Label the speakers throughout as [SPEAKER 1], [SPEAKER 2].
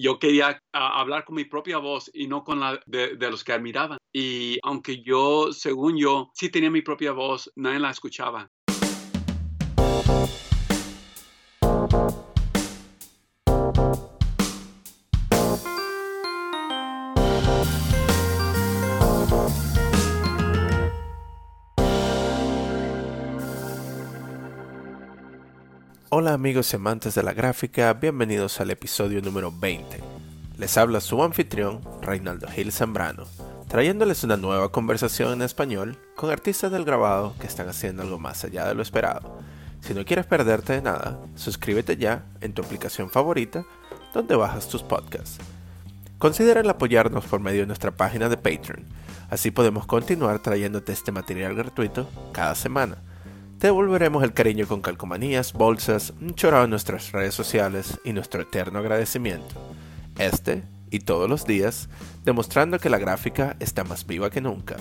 [SPEAKER 1] yo quería hablar con mi propia voz y no con la de, de, los que admiraban. Y aunque yo, según yo, sí tenía mi propia voz, nadie la escuchaba.
[SPEAKER 2] Hola amigos y amantes de la gráfica, bienvenidos al episodio número 20. Les habla su anfitrión, Reinaldo Gil Zambrano, trayéndoles una nueva conversación en español con artistas del grabado que están haciendo algo más allá de lo esperado. Si no quieres perderte de nada, suscríbete ya en tu aplicación favorita donde bajas tus podcasts. Consideren apoyarnos por medio de nuestra página de Patreon, así podemos continuar trayéndote este material gratuito cada semana. Te devolveremos el cariño con calcomanías, bolsas, un chorado en nuestras redes sociales y nuestro eterno agradecimiento. Este y todos los días, demostrando que la gráfica está más viva que nunca.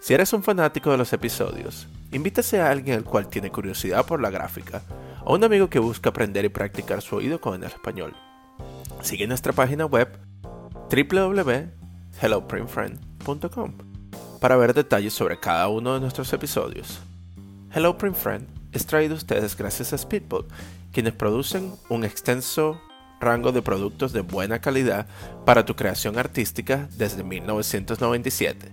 [SPEAKER 2] Si eres un fanático de los episodios, invítase a alguien el cual tiene curiosidad por la gráfica, o un amigo que busca aprender y practicar su oído con el español. Sigue nuestra página web www.helloprintfriend.com para ver detalles sobre cada uno de nuestros episodios. Hello Print Friend es traído a ustedes gracias a Speedboat, quienes producen un extenso rango de productos de buena calidad para tu creación artística desde 1997.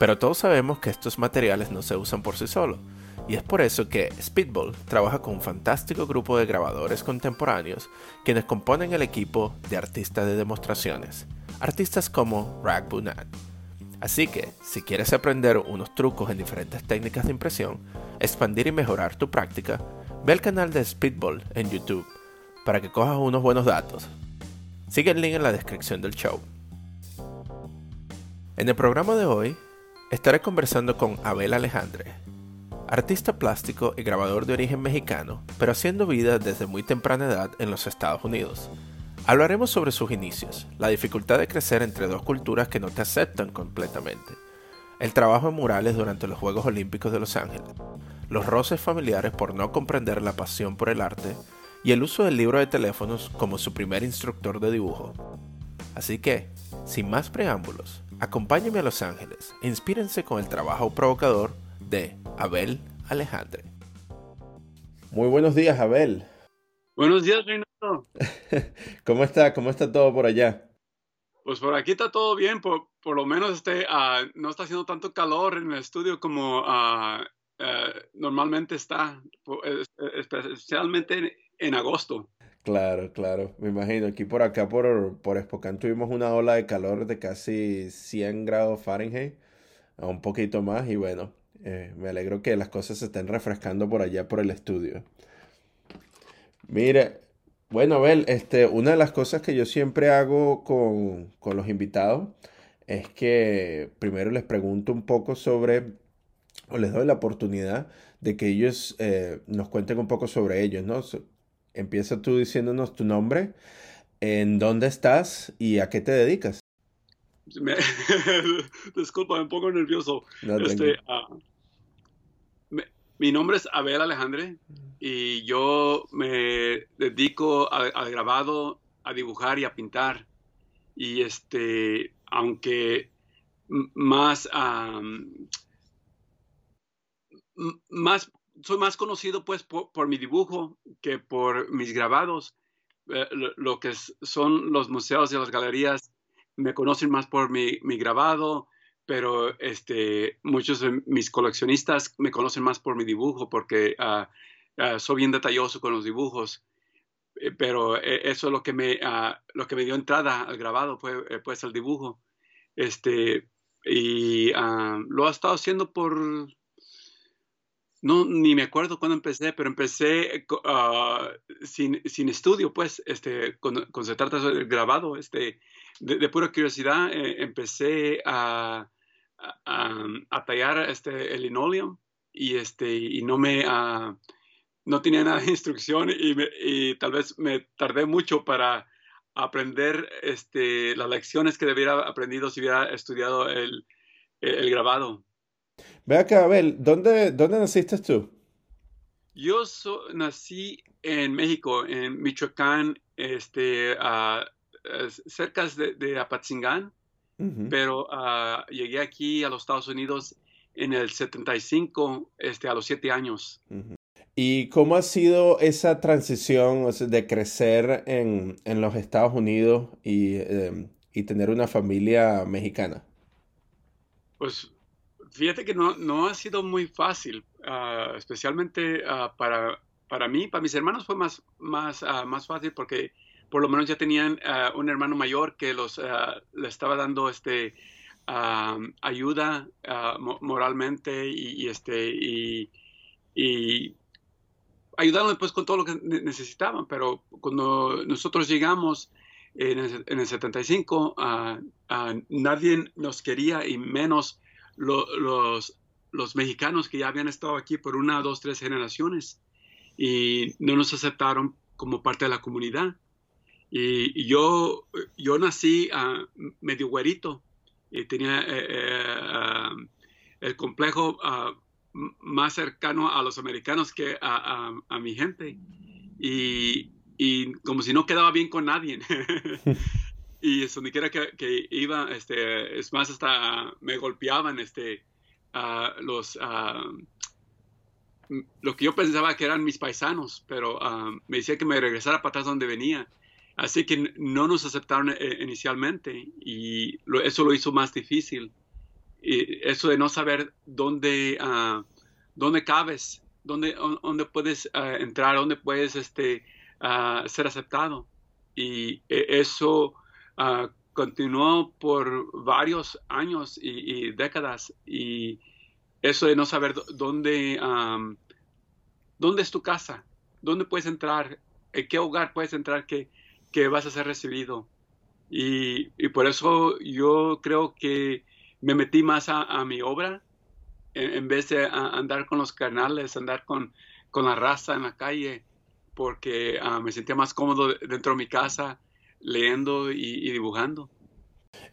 [SPEAKER 2] Pero todos sabemos que estos materiales no se usan por sí solos, y es por eso que Speedball trabaja con un fantástico grupo de grabadores contemporáneos quienes componen el equipo de artistas de demostraciones, artistas como Rag Bunad. Así que, si quieres aprender unos trucos en diferentes técnicas de impresión, expandir y mejorar tu práctica, ve al canal de Speedball en YouTube para que cojas unos buenos datos. Sigue el link en la descripción del show. En el programa de hoy estaré conversando con Abel Alejandre, artista plástico y grabador de origen mexicano, pero haciendo vida desde muy temprana edad en los Estados Unidos. Hablaremos sobre sus inicios, la dificultad de crecer entre dos culturas que no te aceptan completamente, el trabajo en murales durante los Juegos Olímpicos de Los Ángeles, los roces familiares por no comprender la pasión por el arte y el uso del libro de teléfonos como su primer instructor de dibujo. Así que, sin más preámbulos, acompáñenme a Los Ángeles e inspírense con el trabajo provocador de Abel Alejandre. Muy buenos días, Abel.
[SPEAKER 1] Buenos días, Reinaldo.
[SPEAKER 2] ¿Cómo está? ¿Cómo está todo por allá?
[SPEAKER 1] Pues por aquí está todo bien, por, por lo menos este, uh, no está haciendo tanto calor en el estudio como uh, uh, normalmente está, especialmente en, agosto.
[SPEAKER 2] Claro, claro, me imagino. Aquí por acá, por, por Spokane, tuvimos una ola de calor de casi 100 grados Fahrenheit, a un poquito más, y bueno, eh, me alegro que las cosas se estén refrescando por allá por el estudio. Mire, bueno, Abel, este, una de las cosas que yo siempre hago con, los invitados es que primero les pregunto un poco sobre, o les doy la oportunidad de que ellos eh, nos cuenten un poco sobre ellos, ¿no? empieza tú diciéndonos tu nombre, en dónde estás y a qué te dedicas.
[SPEAKER 1] Disculpa, un poco nervioso. este, mi nombre es Abel Alejandre y yo me dedico al grabado, a dibujar y a pintar. Y este, aunque más, más, soy más conocido pues por, mi dibujo que por mis grabados. Eh, lo, que son los museos y las galerías me conocen más por mi, mi grabado, pero este, muchos de mis coleccionistas me conocen más por mi dibujo porque uh, soy bien detalloso con los dibujos. Eh, pero eh, eso es lo que me, uh, lo que me dio entrada al grabado, fue pues el dibujo. Este, y lo he estado haciendo por, no, ni me acuerdo cuándo empecé, pero empecé sin, sin, estudio, pues, este, cuando, se trata del grabado, este, de, pura curiosidad, empecé a, a, tallar este, el linoleum y, este, y no me... Uh, no tenía nada de instrucción y, y, tal vez me tardé mucho para aprender este, las lecciones que debiera aprendido si hubiera estudiado el, el, grabado.
[SPEAKER 2] Ve acá, Abel, ¿dónde, dónde naciste tú?
[SPEAKER 1] Yo nací en México, en Michoacán, este, cerca de, Apatzingán, pero llegué aquí a los Estados Unidos en el 75, este, a los siete años.
[SPEAKER 2] ¿Y cómo ha sido esa transición de crecer en, los Estados Unidos em, y, tener una familia mexicana?
[SPEAKER 1] Pues fíjate que no, ha sido muy fácil, ah, especialmente ah, para, para mí, para mis hermanos fue más, más, ah, más fácil porque por lo menos ya tenían un hermano mayor que los le estaba dando este ayuda moralmente y, este y, y ayudándome pues con todo lo que necesitaban, pero cuando nosotros llegamos en el, 75, nadie nos quería y menos los, los mexicanos que ya habían estado aquí por una, dos, tres generaciones y no nos aceptaron como parte de la comunidad. Y, yo, yo nací medio güerito y tenía eh, eh, el complejo más cercano a los americanos que a, mi gente. Y, como si no quedaba bien con nadie. y eso, ni quiera que, iba, este, es más, hasta me golpeaban este, los, lo que yo pensaba que eran mis paisanos, pero me decía que me regresara para atrás donde venía. Así que no nos aceptaron eh, inicialmente y eso lo hizo más difícil eso de no saber dónde, uh, dónde cabes, dónde, dónde puedes ah, entrar, dónde puedes este, uh, ser aceptado. Y e, eso continuó por varios años y, décadas. Y eso de no saber dónde, dónde es tu casa, dónde puedes entrar, en qué hogar puedes entrar que, que vas a ser recibido. Y, por eso yo creo que me metí más a, mi obra en, vez de andar con los canales, andar con, con la raza en la calle, porque ah, me sentía más cómodo dentro de mi casa leyendo y, dibujando.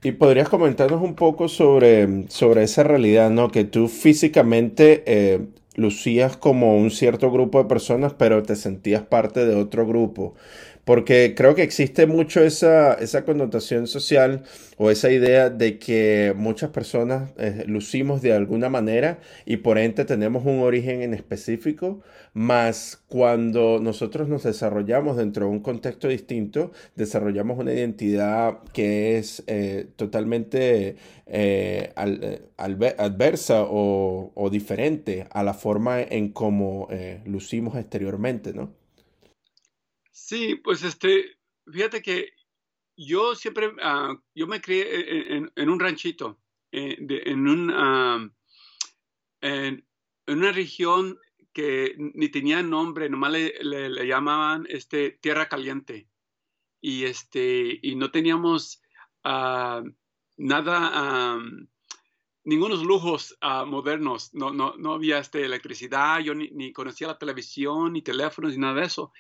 [SPEAKER 2] Y podrías comentarnos un poco sobre, sobre esa realidad, ¿no? Que tú físicamente eh, lucías como un cierto grupo de personas, pero te sentías parte de otro grupo porque creo que existe mucho esa, esa connotación social o esa idea de que muchas personas eh, lucimos de alguna manera y por ende tenemos un origen en específico, más cuando nosotros nos desarrollamos dentro de un contexto distinto, desarrollamos una identidad que es eh, totalmente eh, adversa o, o, diferente a la forma en cómo lucimos exteriormente, ¿no?
[SPEAKER 1] Sí, pues este, fíjate que yo siempre, ah, yo me crié en, un ranchito, eh, en, un, ah, en, una región que ni tenía nombre, nomás le, llamaban este, Tierra Caliente. Y, este, y no teníamos uh, nada, ningunos lujos modernos, no, no, no había este, electricidad, yo ni, ni, conocía la televisión, ni teléfonos, ni nada de eso.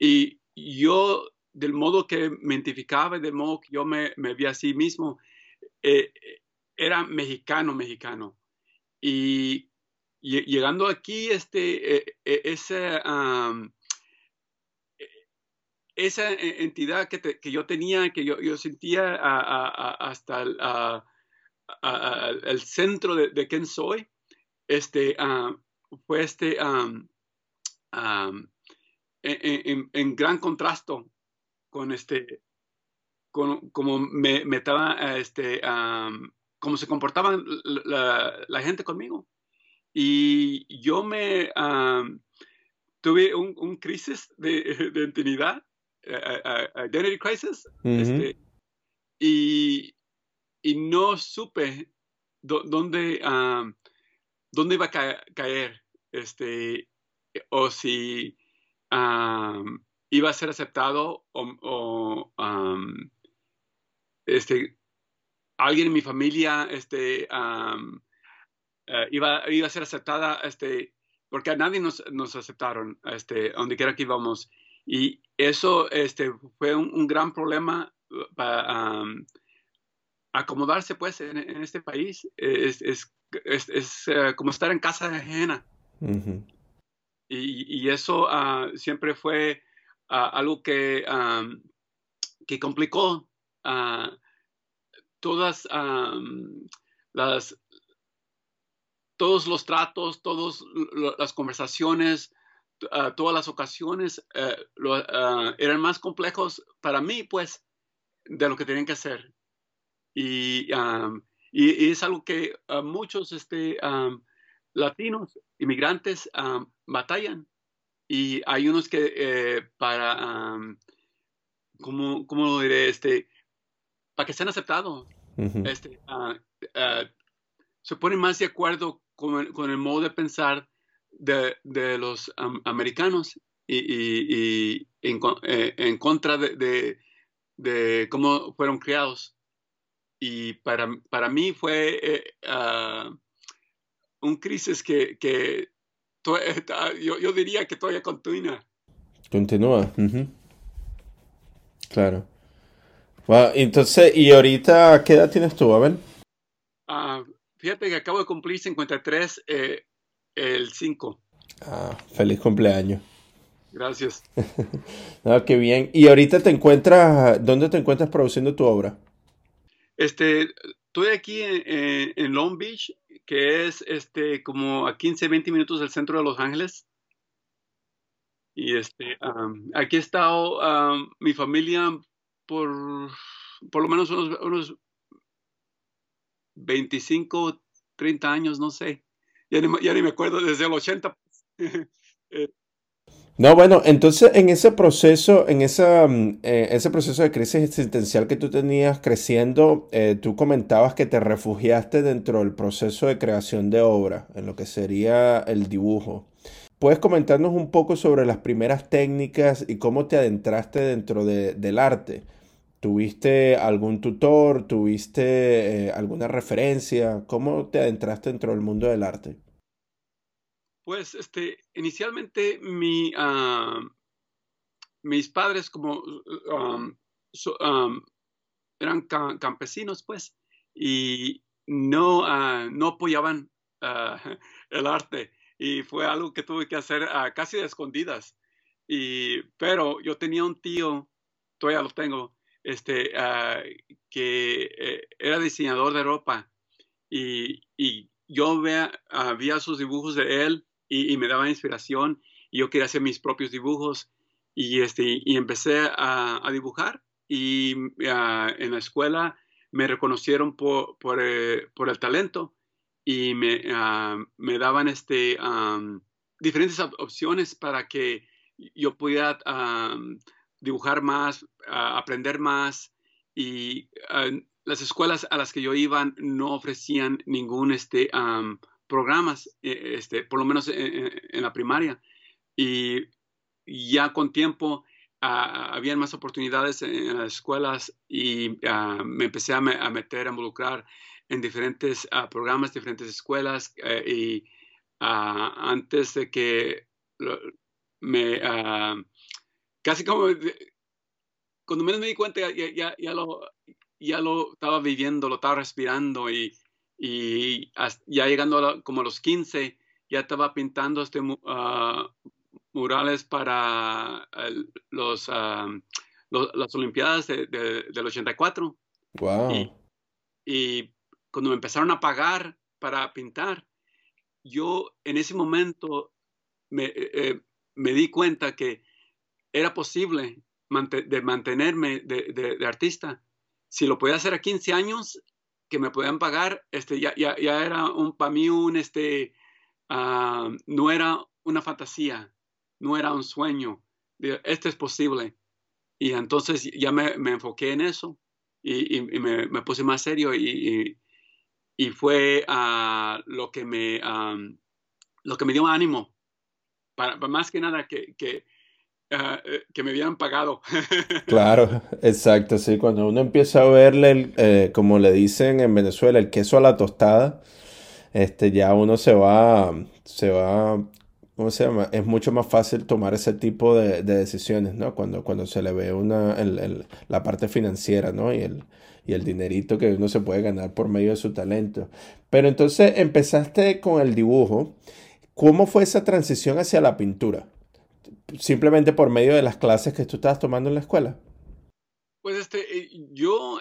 [SPEAKER 1] Y yo, del modo que me identificaba, del modo que yo me, me vi a sí mismo, eh, era mexicano, mexicano. Y, llegando aquí, este, eh, eh, esa, esa entidad que, que, yo tenía, que yo, yo sentía hasta el, centro de, de, quién soy, este, fue este, en, gran contrasto con este, con, como me, me estaba, este, como se comportaban la, gente conmigo. Y yo me tuve un, crisis de, de identidad, identity crisis, este, y, y, no supe dónde, dónde iba a caer, este, o si iba a ser aceptado o, este, alguien en mi familia este, eh, iba, iba, a ser aceptada, este, porque a nadie nos, nos aceptaron, este, donde quiera que íbamos. Y eso este, fue un, gran problema para acomodarse pues en, este país. Es, es, es, eh, como estar en casa ajena. Y, eso ah, siempre fue ah, algo que, que complicó ah, todas las, todos los tratos, todas las conversaciones, todas las ocasiones eh, ah, eran más complejos para mí, pues, de lo que tenían que hacer. Y, y, es algo que muchos este, latinos, inmigrantes, batallan. Y hay unos que eh, para, ¿cómo, ¿cómo, lo diré? Este, para que sean aceptados, este, ah, ah, se ponen más de acuerdo con el, con el modo de pensar de, de los americanos y, y, en, eh, en, contra de, de, de, cómo fueron criados. Y para, para mí fue eh, uh, un crisis que, que yo, yo, diría que todavía continúa.
[SPEAKER 2] Continúa. Claro. entonces, ¿y ahorita qué edad tienes tú, Abel?
[SPEAKER 1] Uh, fíjate que acabo de cumplir 53 eh, el 5.
[SPEAKER 2] Ah, feliz cumpleaños.
[SPEAKER 1] Gracias.
[SPEAKER 2] ah, qué bien. ¿Y ahorita te encuentras, dónde te encuentras produciendo tu obra?
[SPEAKER 1] Este, estoy aquí en, en Long Beach, que es este, como a 15, 20 minutos del centro de Los Ángeles. Y este, aquí ha estado mi familia por por lo menos unos, unos 25, 30 años, no sé. Ya ni, ya ni me acuerdo, desde el 80.
[SPEAKER 2] Eh, no, bueno, entonces en ese proceso, en esa, mm, eh, ese proceso de crisis existencial que tú tenías creciendo, eh, tú comentabas que te refugiaste dentro del proceso de creación de obra, en lo que sería el dibujo. ¿Puedes comentarnos un poco sobre las primeras técnicas y cómo te adentraste dentro del arte? ¿Tuviste algún tutor? ¿Tuviste eh, alguna referencia? ¿Cómo te adentraste dentro del mundo del arte?
[SPEAKER 1] Pues, este, inicialmente mi, ah, mis padres como um, um, eran campesinos, pues, y no, ah, no apoyaban ah, el arte. Y fue algo que tuve que hacer casi de escondidas. Y, pero yo tenía un tío, todavía lo tengo, este, que eh, era diseñador de ropa. Y, y yo veía, había sus dibujos de él y, me daba inspiración y yo quería hacer mis propios dibujos y, este, y empecé a, dibujar y ah, en la escuela me reconocieron por, por, eh, por el talento y me, ah, me daban este, diferentes opciones para que yo pudiera dibujar más, aprender más y ah, las escuelas a las que yo iba no ofrecían ningún este, programas, eh, este, por lo menos en, la primaria. Y ya con tiempo uh, habían más oportunidades en, las escuelas y ah, me empecé a, meter, a involucrar en diferentes ah, programas, diferentes escuelas. Eh, y antes de que me, casi como, cuando menos me di cuenta, ya, ya, ya, lo, ya lo estaba viviendo, lo estaba respirando y y ya llegando a como a los 15, ya estaba pintando este, ah, murales para los, ah, las Olimpiadas del 84.
[SPEAKER 2] Wow.
[SPEAKER 1] Y, cuando me empezaron a pagar para pintar, yo en ese momento me, eh, eh, me di cuenta que era posible de mantenerme de, de, artista. Si lo podía hacer a 15 años, que me podían pagar, este, ya, ya, ya era un, para mí un, este, ah, no era una fantasía, no era un sueño, esto es posible. Y entonces ya me, me enfoqué en eso y, y, me, me, puse más serio y, y fue uh, lo, que me, lo que me dio ánimo, para, más que nada que eh, que me habían pagado.
[SPEAKER 2] claro, exacto, sí, cuando uno empieza a verle, eh, como le dicen en Venezuela, el queso a la tostada, este, ya uno se va, se va, ¿cómo se llama? Es mucho más fácil tomar ese tipo de, decisiones, ¿no? Cuando, cuando se le ve una, la parte financiera, ¿no? Y el, y el dinerito que uno se puede ganar por medio de su talento. Pero entonces empezaste con el dibujo. ¿Cómo fue esa transición hacia la pintura? Simplemente por medio de las clases que tú estabas tomando en la escuela?
[SPEAKER 1] Pues este, eh, yo,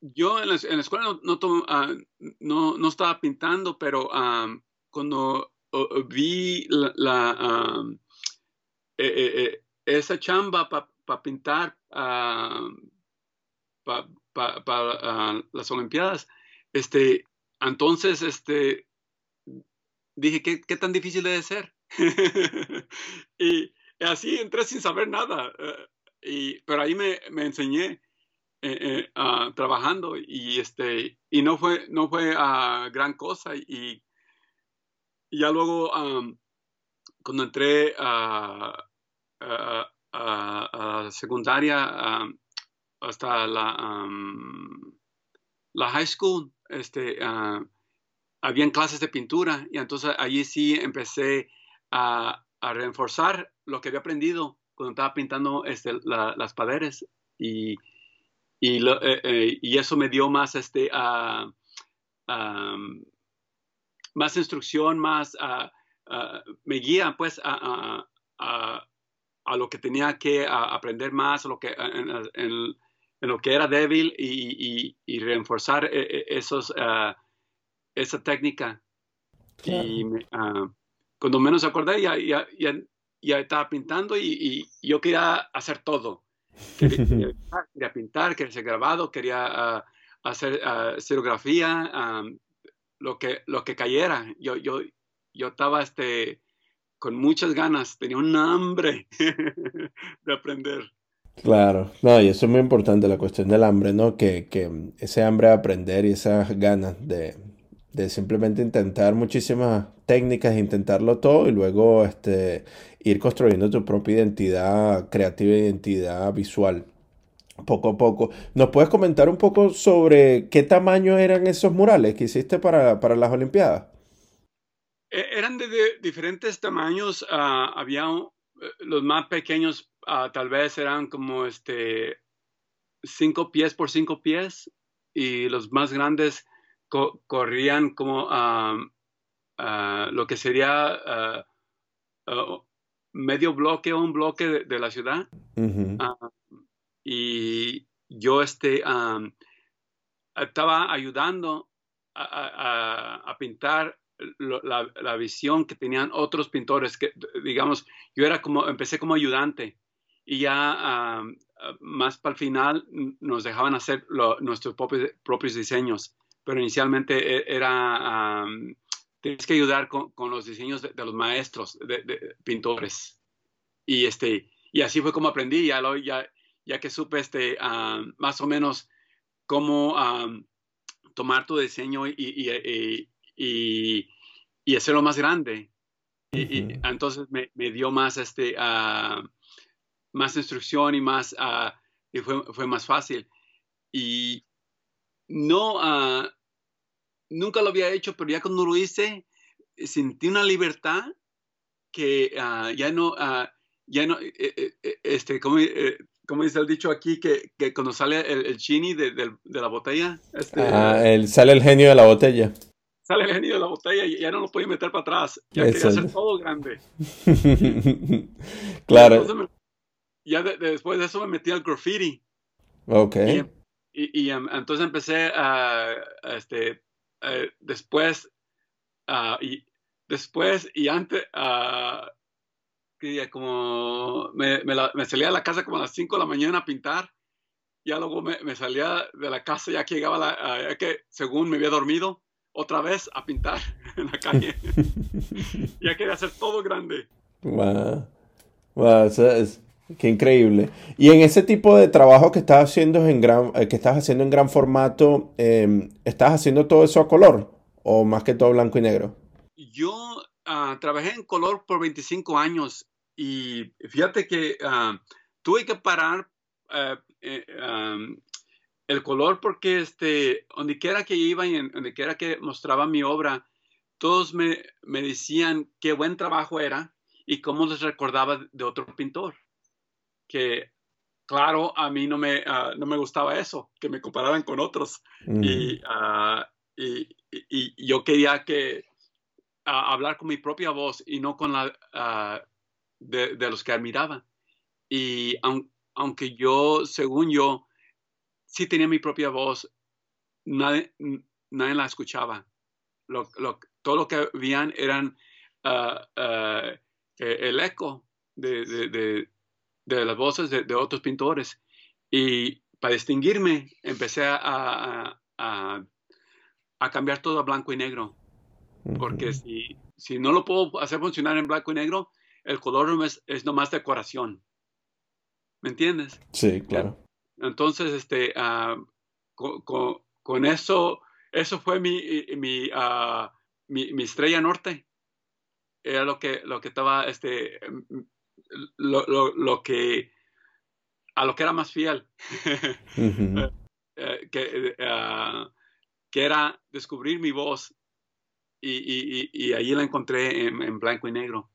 [SPEAKER 1] yo en la, escuela no, no, estaba pintando, pero cuando vi la, eh, eh, eh, esa chamba para pintar para las Olimpiadas, este, entonces, este, dije, ¿qué, qué tan difícil debe ser? y así entré sin saber nada, y, pero ahí me, me enseñé. trabajando y este y no fue no fue gran cosa y, ya luego cuando entré a, a, secundaria hasta la, la high school, este, uh, habían clases de pintura y entonces allí sí empecé a, a reforzar lo que había aprendido cuando estaba pintando este, las paredes y, y, lo, eh, eh, y, eso me dio más, este, más instrucción, más me guía pues a, lo que tenía que aprender más, lo que, en, lo que era débil y, reforzar e, e, esos, ah, esa técnica. Y ah, cuando menos acordé ya, ya, ya, estaba pintando y, yo quería hacer todo. Quería, pintar, quería hacer grabado, quería hacer serigrafía, lo, que, lo que cayera. Yo, yo, yo estaba este, con muchas ganas, tenía un hambre de aprender.
[SPEAKER 2] Claro, no, y eso es muy importante, la cuestión del hambre, ¿no? Que, ese hambre de aprender y esas ganas de, simplemente intentar muchísimas técnicas, intentarlo todo y luego este, ir construyendo tu propia identidad creativa, identidad visual, poco a poco. ¿Nos puedes comentar un poco sobre qué tamaño eran esos murales que hiciste para, para las Olimpiadas?
[SPEAKER 1] E, eran de, diferentes tamaños. Ah, había eh, los más pequeños, ah, tal vez eran como este cinco pies por cinco pies, y los más grandes corrían como ah, lo que sería medio bloque o un bloque de, la ciudad. y yo este, estaba ayudando a pintar la, visión que tenían otros pintores, que digamos, yo era como, empecé como ayudante. Y ya más para el final nos dejaban hacer nuestros propios, diseños, pero inicialmente e, era, tienes que ayudar con, los diseños de, los maestros, de, pintores. Y, este, y así fue como aprendí, ya, lo, ya, ya que supe este, más o menos cómo tomar tu diseño y, y, y hacerlo más grande. y, entonces me, dio más, este, uh, más instrucción y más, uh, y fue, fue, más fácil. Y no, uh, nunca lo había hecho, pero ya cuando lo hice, sentí una libertad que ya no, ya no, eh, eh, eh, este, como, como dice el dicho aquí, que, que cuando sale el, el chini de, de, la botella. Este,
[SPEAKER 2] el, sale el genio de la botella
[SPEAKER 1] sale el genio de la botella y ya no lo puede meter para atrás. Ya quería hacer todo grande.
[SPEAKER 2] claro.
[SPEAKER 1] ya después de eso me metí al graffiti.
[SPEAKER 2] Ok.
[SPEAKER 1] Y, em, entonces empecé a, este, después, y después y antes, como me, me, salía de la casa como a las 5 de la mañana a pintar. Ya luego me, me salía de la casa ya que llegaba, la, ya que según me había dormido, otra vez a pintar en la calle. ya quería hacer todo grande.
[SPEAKER 2] Wow. Wow, es, qué increíble. Y en ese tipo de trabajo que estás haciendo en gran, eh, que estás haciendo en gran formato, em, ¿estás haciendo todo eso a color o más que todo blanco y negro?
[SPEAKER 1] Yo ah, trabajé en color por 25 años y fíjate que ah, tuve que parar eh, eh, el color porque este, donde quiera que iba y donde quiera que mostraba mi obra, todos me, me, decían qué buen trabajo era y cómo les recordaba de otro pintor. Que claro, a mí no me, ah, no me gustaba eso, que me compararan con otros. Ah, y, y, yo quería que ah, hablar con mi propia voz y no con la de, de, los que admiraba. Y aunque yo, según yo, sí tenía mi propia voz, nadie, nadie la escuchaba. todo lo que veían eran e, el eco de, las voces de, otros pintores. Y para distinguirme, empecé a, a, cambiar todo a blanco y negro. Porque si, si no lo puedo hacer funcionar en blanco y negro, el color es, es nomás decoración. ¿Me entiendes?
[SPEAKER 2] Sí, claro.
[SPEAKER 1] Entonces, este, ah, con, eso, eso fue mi, ah, mi, mi, estrella norte. Era lo que, lo que estaba, este, lo, lo, lo que, a lo que era más fiel. Eh, que, ah, que era descubrir mi voz y, y, y, ahí la encontré en, blanco y negro.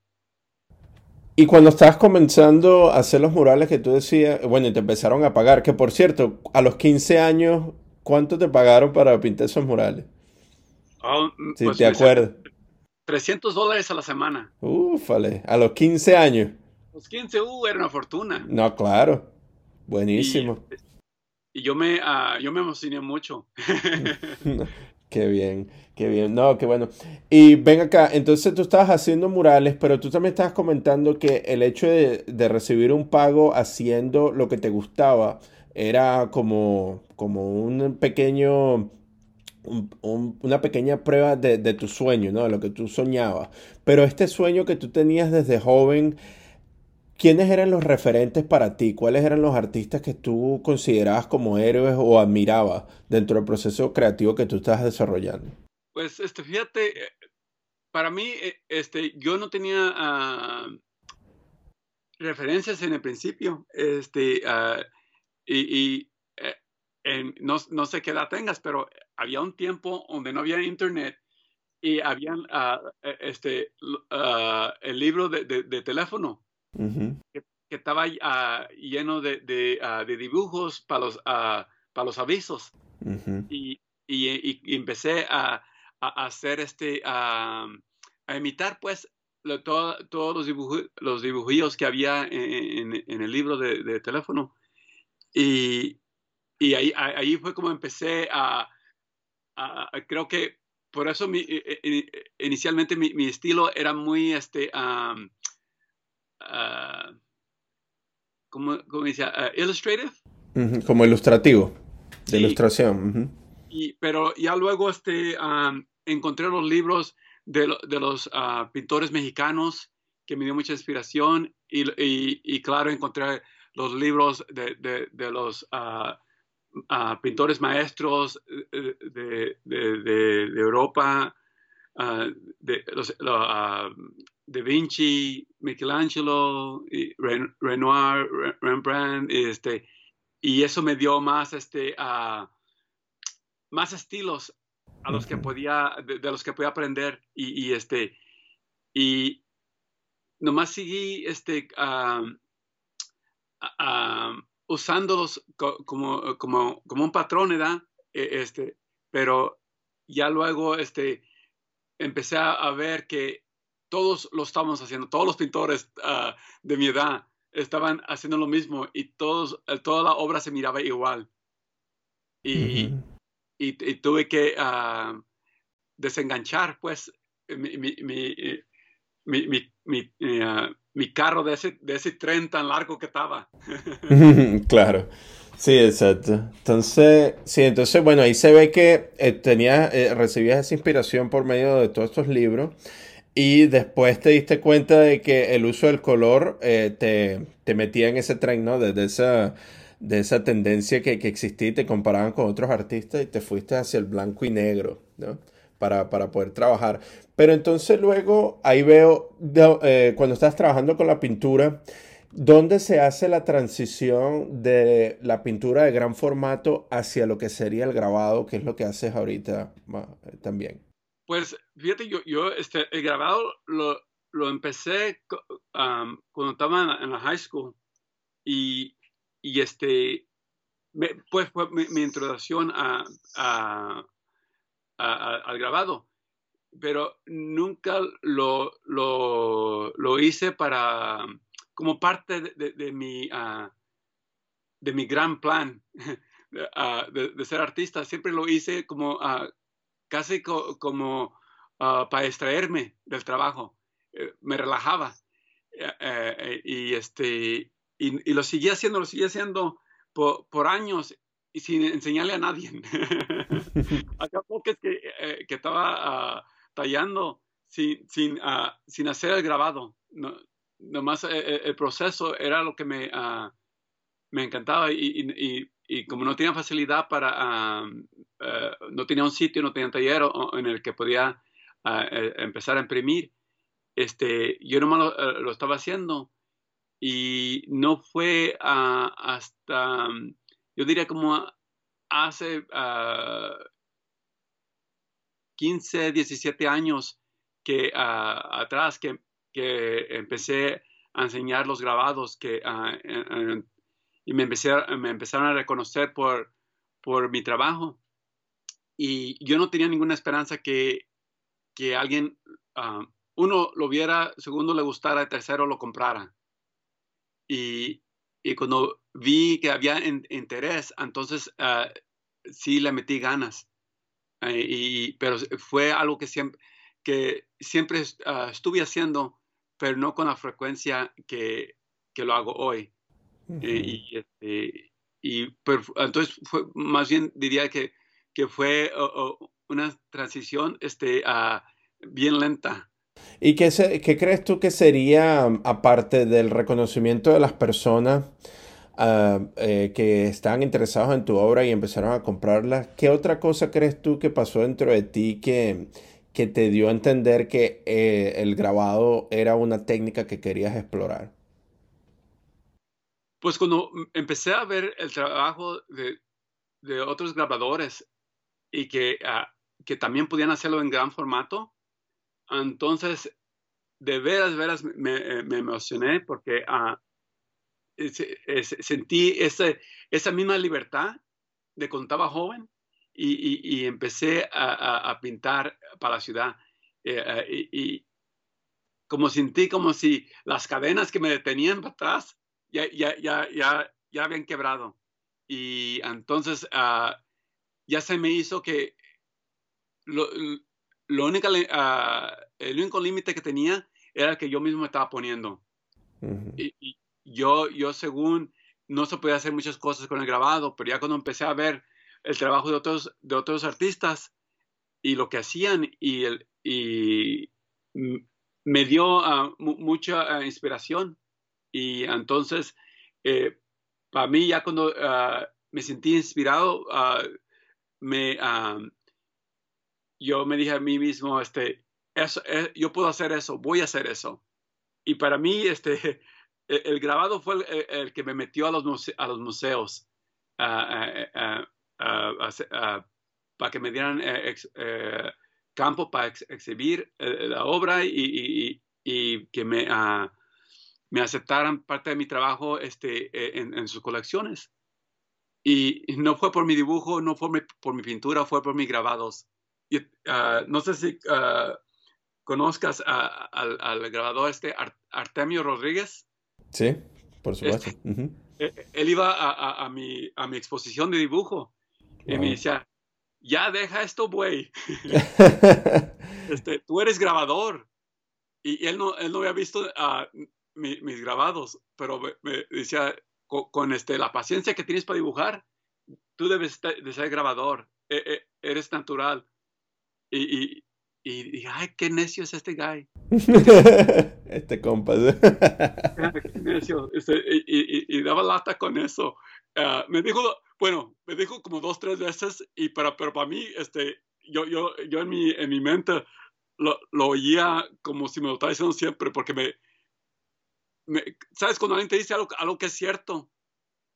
[SPEAKER 2] Y cuando estabas comenzando a hacer los murales que tú decías, bueno, y te empezaron a pagar, que por cierto, a los 15 años, ¿cuánto te pagaron para pintar esos murales?
[SPEAKER 1] Oh,
[SPEAKER 2] si pues te acuerdas.
[SPEAKER 1] 300 dólares a la semana.
[SPEAKER 2] Ufale, a los 15 años.
[SPEAKER 1] Los 15, uh, era una fortuna.
[SPEAKER 2] No, claro. Buenísimo.
[SPEAKER 1] Y, yo, me, uh, yo me emocioné mucho.
[SPEAKER 2] Qué bien, qué bien. No, qué bueno. Y ven acá, entonces tú estabas haciendo murales, pero tú también estabas comentando que el hecho de, recibir un pago haciendo lo que te gustaba era como, como un pequeño, una pequeña prueba de, de tu sueño, ¿no? De lo que tú soñabas. Pero este sueño que tú tenías desde joven ¿Quiénes eran los referentes para ti? ¿Cuáles eran los artistas que tú considerabas como héroes o admirabas dentro del proceso creativo que tú estás desarrollando?
[SPEAKER 1] Pues, este, fíjate, eh, para mí, eh, este, yo no tenía ah, referencias en el principio, este, ah, y, eh, no, sé qué edad tengas, pero había un tiempo donde no había internet y había ah, este, el libro de teléfono que, estaba uh, lleno de, de, uh, de, dibujos para los, para los avisos. y, y, y, empecé a, a, hacer este, a imitar pues lo, todo, todos los, dibujos, los dibujillos que había en, en, el libro de, de teléfono. Y, y ahí, ahí, fue como empecé a, a, creo que por eso mi, e, e, inicialmente mi, mi, estilo era muy este, um, uh, ¿cómo, cómo dice? Uh, illustrative.
[SPEAKER 2] Como ilustrativo, de ilustración.
[SPEAKER 1] y, pero ya luego este, encontré los libros de, de los uh, pintores mexicanos que me dio mucha inspiración y, y, y claro, encontré los libros de, de, de los pintores maestros eh, de, de Europa, de los, Da Vinci, Michelangelo, Renoir, Rembrandt, este, y eso me dio más, este, uh, más estilos a los que podía, de, los que podía aprender y, y, este, y nomás seguí, este, uh, uh, usándolos como, como, como un patrón, ¿verdad? E, este, pero ya luego, este, empecé a ver que todos lo estábamos haciendo, todos los pintores ah, de mi edad estaban haciendo lo mismo y todos, eh, toda la obra se miraba igual. Y, y, tuve que uh, desenganchar, pues, mi, mi, mi, mi uh, carro de ese, de ese tren tan largo que estaba.
[SPEAKER 2] claro. Sí, exacto. Entonces, sí, entonces, bueno, ahí se ve que eh, tenía, eh, recibías esa inspiración por medio de todos estos libros. Y después te diste cuenta de que el uso del color eh, te, te, metía en ese tren, ¿no? Desde esa, de esa tendencia que, que, existía te comparaban con otros artistas y te fuiste hacia el blanco y negro, ¿no? Para, para poder trabajar. Pero entonces luego ahí veo, eh, cuando estás trabajando con la pintura, ¿dónde se hace la transición de la pintura de gran formato hacia lo que sería el grabado, que es lo que haces ahorita también?
[SPEAKER 1] Pues fíjate, yo, yo este, el grabado lo, lo empecé cuando estaba en la, high school y, y este, pues fue mi, introducción a, al grabado, pero nunca lo, lo, lo, hice para, como parte de, mi, uh, de mi gran plan. de, ser artista, siempre lo hice como casi como para extraerme del trabajo, me relajaba y, este, y, lo seguía haciendo, lo seguía haciendo por, años y sin enseñarle a nadie. Acá que, que estaba tallando sin, sin, sin hacer el grabado. No, nomás el, proceso era lo que me, me encantaba y, y, como no tenía facilidad para, eh, no tenía un sitio, no tenía un taller en el que podía eh, empezar a imprimir, este, yo nomás lo, lo estaba haciendo y no fue hasta, yo diría como hace 15, 17 años que atrás que, que, empecé a enseñar los grabados que y me, empecé, me empezaron a reconocer por, por mi trabajo. Y yo no tenía ninguna esperanza que, que alguien, ah, uno, lo viera, segundo, le gustara, tercero, lo comprara. Y, y cuando vi que había interés, entonces uh, sí le metí ganas. Eh, y, pero fue algo que siempre, que siempre estuve haciendo, pero no con la frecuencia que, que lo hago hoy. Eh, y, este, y entonces fue, más bien diría que, que fue una transición este, uh, bien lenta.
[SPEAKER 2] ¿Y qué, qué, crees tú que sería, aparte del reconocimiento de las personas ah, eh, que están interesados en tu obra y empezaron a comprarla, qué otra cosa crees tú que pasó dentro de ti que, que te dio a entender que eh, el grabado era una técnica que querías explorar?
[SPEAKER 1] Pues cuando empecé a ver el trabajo de, otros grabadores y que, ah, que también podían hacerlo en gran formato, entonces de veras, veras me, emocioné porque ah, sentí ese, esa misma libertad de cuando estaba joven y, empecé a, pintar para la ciudad. Eh, eh, y, como sentí como si las cadenas que me detenían para atrás ya, ya, ya, ya, ya habían quebrado. Y entonces ah, ya se me hizo que lo, lo único, ah, el único límite que tenía era el que yo mismo me estaba poniendo. y, yo, yo, según, no se podía hacer muchas cosas con el grabado, pero ya cuando empecé a ver el trabajo de otros, de otros artistas y lo que hacían, y, el, y me dio ah, mucha inspiración y entonces, eh, para mí, ya cuando ah, me sentí inspirado, ah, me, ah, yo me dije a mí mismo, este, eh, yo puedo hacer eso, voy a hacer eso. Y para mí, este, el, grabado fue el, que me metió a los, a los museos para que me dieran eh, campo para exhibir la obra y, y que me me aceptaran parte de mi trabajo este, e, en, sus colecciones. Y no fue por mi dibujo, no fue por mi pintura, fue por mis grabados. Y, ah, no sé si ah, conozcas al, grabador este Artemio Rodríguez.
[SPEAKER 2] Sí, por supuesto.
[SPEAKER 1] Este, e, e, él iba a, mi, a mi exposición de dibujo y me decía, ya deja esto, güey. este, tú eres grabador. Y él no, él no había visto mis grabados, pero me, decía, con, este, la paciencia que tienes para dibujar, tú debes de ser grabador, e, e, eres natural. Y, y, dije, ay, qué necio es este guy.
[SPEAKER 2] este compa.
[SPEAKER 1] qué necio. Este, y, daba lata con eso. Ah, me dijo, bueno, me dijo como dos, tres veces, y para, pero para mí, este, yo, yo, yo en, mi, en mi mente lo, lo oía como si me lo estaba diciendo siempre, porque me, ¿sabes? Cuando alguien te dice algo, algo que es cierto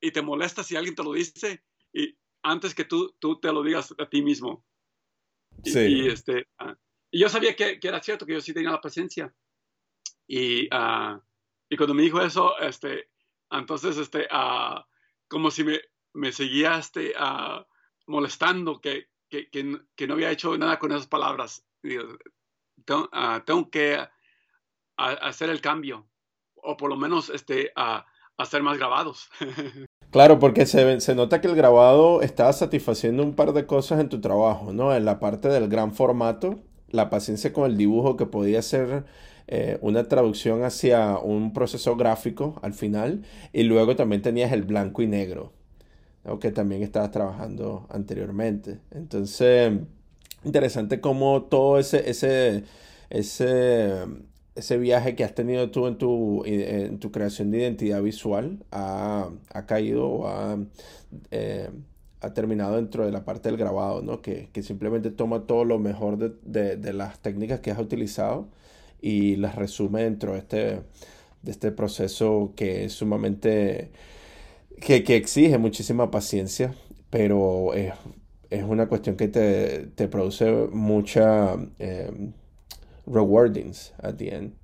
[SPEAKER 1] y te molesta si alguien te lo dice y antes que tú, tú te lo digas a ti mismo. Sí. Y, este, ah, y yo sabía que, que, era cierto, que yo sí tenía la paciencia. Y, uh, y cuando me dijo eso, este, entonces, este, uh, como si me, me seguía este, molestando que, que, que, no había hecho nada con esas palabras. tengo, tengo que hacer el cambio o por lo menos este, a, a más grabados.
[SPEAKER 2] Claro, porque se, se nota que el grabado estaba satisfaciendo un par de cosas en tu trabajo, ¿no? En la parte del gran formato, la paciencia con el dibujo que podía ser eh, una traducción hacia un proceso gráfico al final, y luego también tenías el blanco y negro, que también estabas trabajando anteriormente. Entonces, interesante cómo todo ese, ese, ese ese viaje que has tenido tú en tu, en tu creación de identidad visual ha, caído o eh, ha, terminado dentro de la parte del grabado, ¿no? Que, simplemente toma todo lo mejor de, las técnicas que has utilizado y las resume dentro de este, de este proceso que es sumamente, que, exige muchísima paciencia, pero es, una cuestión que te, produce mucha... Eh, rewardings at the end.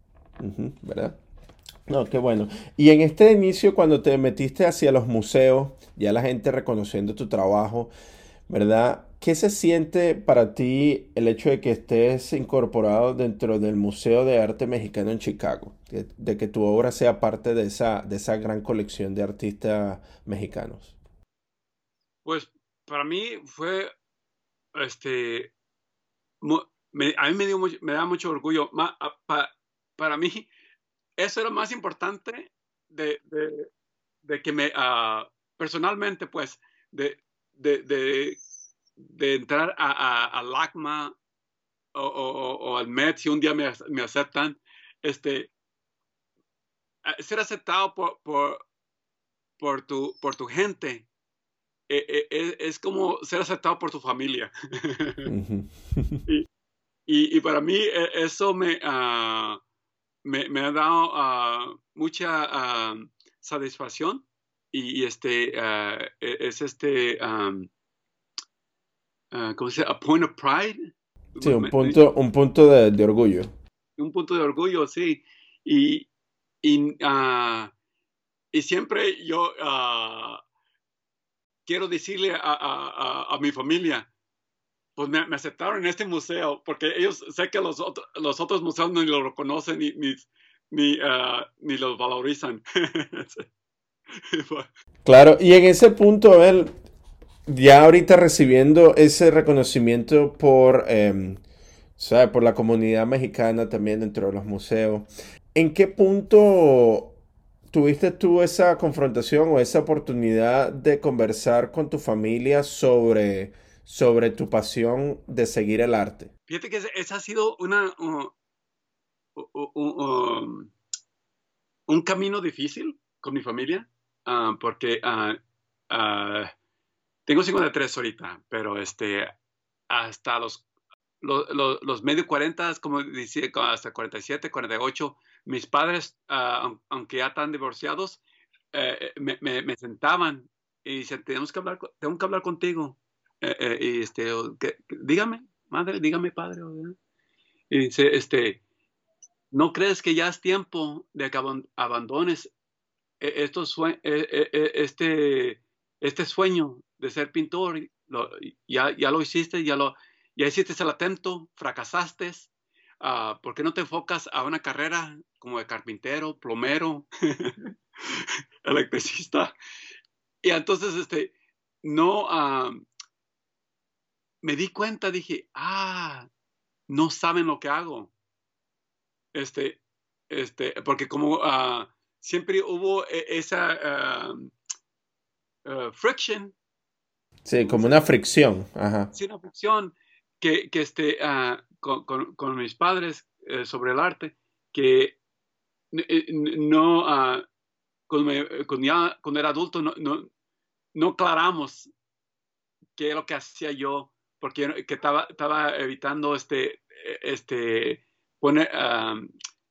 [SPEAKER 2] ¿Verdad? No, qué bueno. Y en este inicio, cuando te metiste hacia los museos, ya la gente reconociendo tu trabajo, ¿verdad? ¿Qué se siente para ti el hecho de que estés incorporado dentro del Museo de Arte Mexicano en Chicago? De, que tu obra sea parte de esa, de esa gran colección de artistas mexicanos.
[SPEAKER 1] Pues para mí fue este a mí me, dio me da mucho orgullo. para mí, eso era más importante de, que me, ah, personalmente, pues, de, de, entrar a, a, al ACMA o, al MET, si un día me, me aceptan, este, ser aceptado por, por, por, tu, por tu gente. E, e, e, es como ser aceptado por tu familia. Y, para mí e, eso me, ah, me, ha dado ah, mucha ah, satisfacción y, este es este, ¿cómo se dice? A point of pride.
[SPEAKER 2] Sí, un punto, un punto de, orgullo.
[SPEAKER 1] Un punto de orgullo, sí. Y, y, y siempre yo quiero decirle a, a mi familia, pues me, aceptaron en este museo, porque ellos sé que los, los otros museos ni lo reconocen ni, ni, ni, uh, los valorizan.
[SPEAKER 2] claro, y en ese punto, ver, ya ahorita recibiendo ese reconocimiento por, eh, por la comunidad mexicana también dentro de los museos, ¿en qué punto tuviste tú esa confrontación o esa oportunidad de conversar con tu familia sobre sobre tu pasión de seguir el arte?
[SPEAKER 1] Fíjate que esa ha sido una, um, un camino difícil con mi familia, ah, porque uh, uh, tengo 53 ahorita, pero este, hasta los, los, medio 40, como decía, hasta 47, 48, mis padres, aunque ya están divorciados, eh, me, me, sentaban y decían, tenemos que hablar, tengo que hablar contigo eh, eh, este, dígame, madre, dígame, padre. Y dice, este, ¿no crees que ya es tiempo de que abandones e-, estos e-, e-, este, este sueño de ser pintor? ya, ya lo hiciste, ya, lo, ya hiciste el atento, fracasaste. Uh, ¿Por qué no te enfocas a una carrera como de carpintero, plomero, electricista? Y entonces, este, no, uh, me di cuenta, dije, ah, no saben lo que hago. Este, este, porque como ah, siempre hubo e, esa ah, friction.
[SPEAKER 2] Sí, como una fricción. Ajá.
[SPEAKER 1] Sí, una fricción que, que este, con, con, mis padres eh, sobre el arte, que eh, no, cuando, ya, cuando, era adulto, no, no, no aclaramos qué es lo que hacía yo porque que estaba, estaba evitando este, este, poner,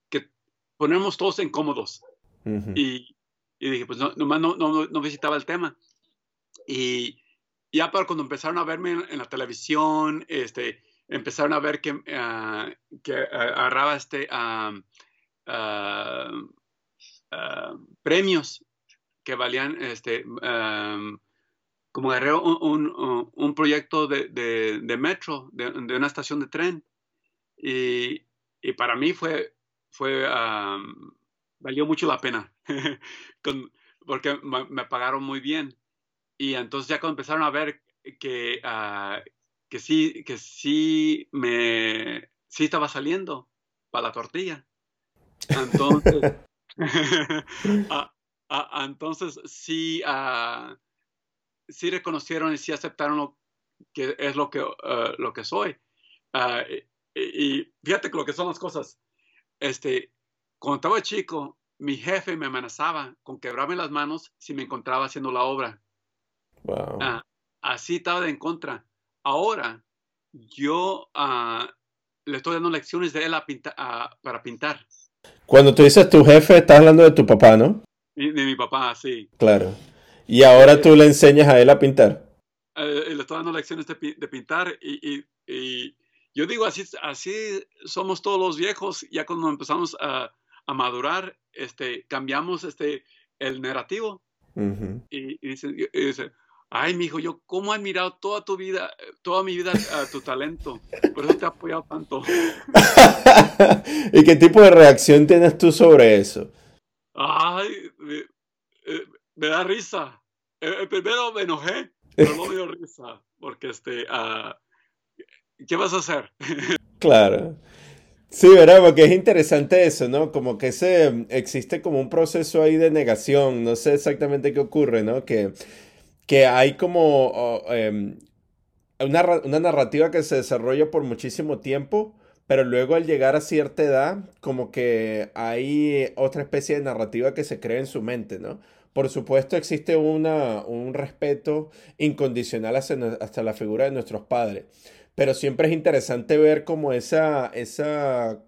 [SPEAKER 1] que ponernos todos incómodos. y, y, dije, pues no, nomás no, no, no, visitaba el tema. Y ya para cuando empezaron a verme en, la televisión, este, empezaron a ver que, ah, que agarraba este, ah, premios que valían este, como agarré un, un, proyecto de, de, metro, de, una estación de tren. Y, y para mí fue, fue valió mucho la pena. Con, porque me, pagaron muy bien. Y entonces ya cuando empezaron a ver que, uh, que sí, que sí me, sí estaba saliendo para la tortilla. Entonces, entonces sí, sí reconocieron y sí aceptaron lo que es lo que, lo que soy. y, fíjate lo que son las cosas. Este, cuando estaba chico, mi jefe me amenazaba con quebrarme las manos si me encontraba haciendo la obra.
[SPEAKER 2] Wow.
[SPEAKER 1] así estaba de en contra. Ahora, yo uh, le estoy dando lecciones de él a para pintar.
[SPEAKER 2] Cuando tú dices tu jefe, estás hablando de tu papá, ¿no?
[SPEAKER 1] De, mi papá, sí.
[SPEAKER 2] Claro. Y ahora tú le enseñas a él a pintar.
[SPEAKER 1] Eh, le estoy dando lecciones de, pintar y, y, yo digo, así, así somos todos los viejos, ya cuando empezamos a, a madurar, este, cambiamos este, el narrativo. y, y, dice, y dice, ay, mi hijo, yo cómo he admirado toda tu vida, toda mi vida a tu talento. Por eso te he apoyado tanto.
[SPEAKER 2] ¿Y qué tipo de reacción tienes tú sobre eso?
[SPEAKER 1] Ay, me, da risa. Eh, eh, primero me enojé, pero no me dio risa, porque este, uh, ¿qué vas a hacer?
[SPEAKER 2] claro. Sí, ¿verdad? Porque es interesante eso, ¿no? Como que ese, existe como un proceso ahí de negación, no sé exactamente qué ocurre, ¿no? Que que hay como em, una, una, narrativa que se desarrolla por muchísimo tiempo, pero luego al llegar a cierta edad, como que hay otra especie de narrativa que se crea en su mente, ¿no? Por supuesto existe una, un respeto incondicional hacia, hasta la figura de nuestros padres, pero siempre es interesante ver como esa, esa,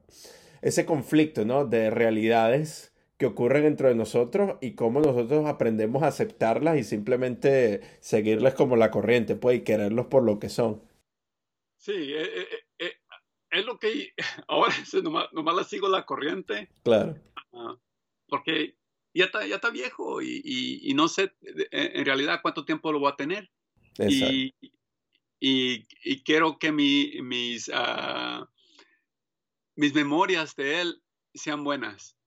[SPEAKER 2] ese conflicto, ¿no? De realidades que ocurren dentro de nosotros y cómo nosotros aprendemos a aceptarlas y simplemente seguirles como la corriente, pues, y quererlos por lo que son.
[SPEAKER 1] Sí, eh, eh, eh, es lo que ahora nomás, nomás la sigo la corriente.
[SPEAKER 2] Claro.
[SPEAKER 1] porque ya está, ya está viejo y, no sé en realidad cuánto tiempo lo voy a tener. Y, y, quiero que mi, mis, uh, mis memorias de él sean buenas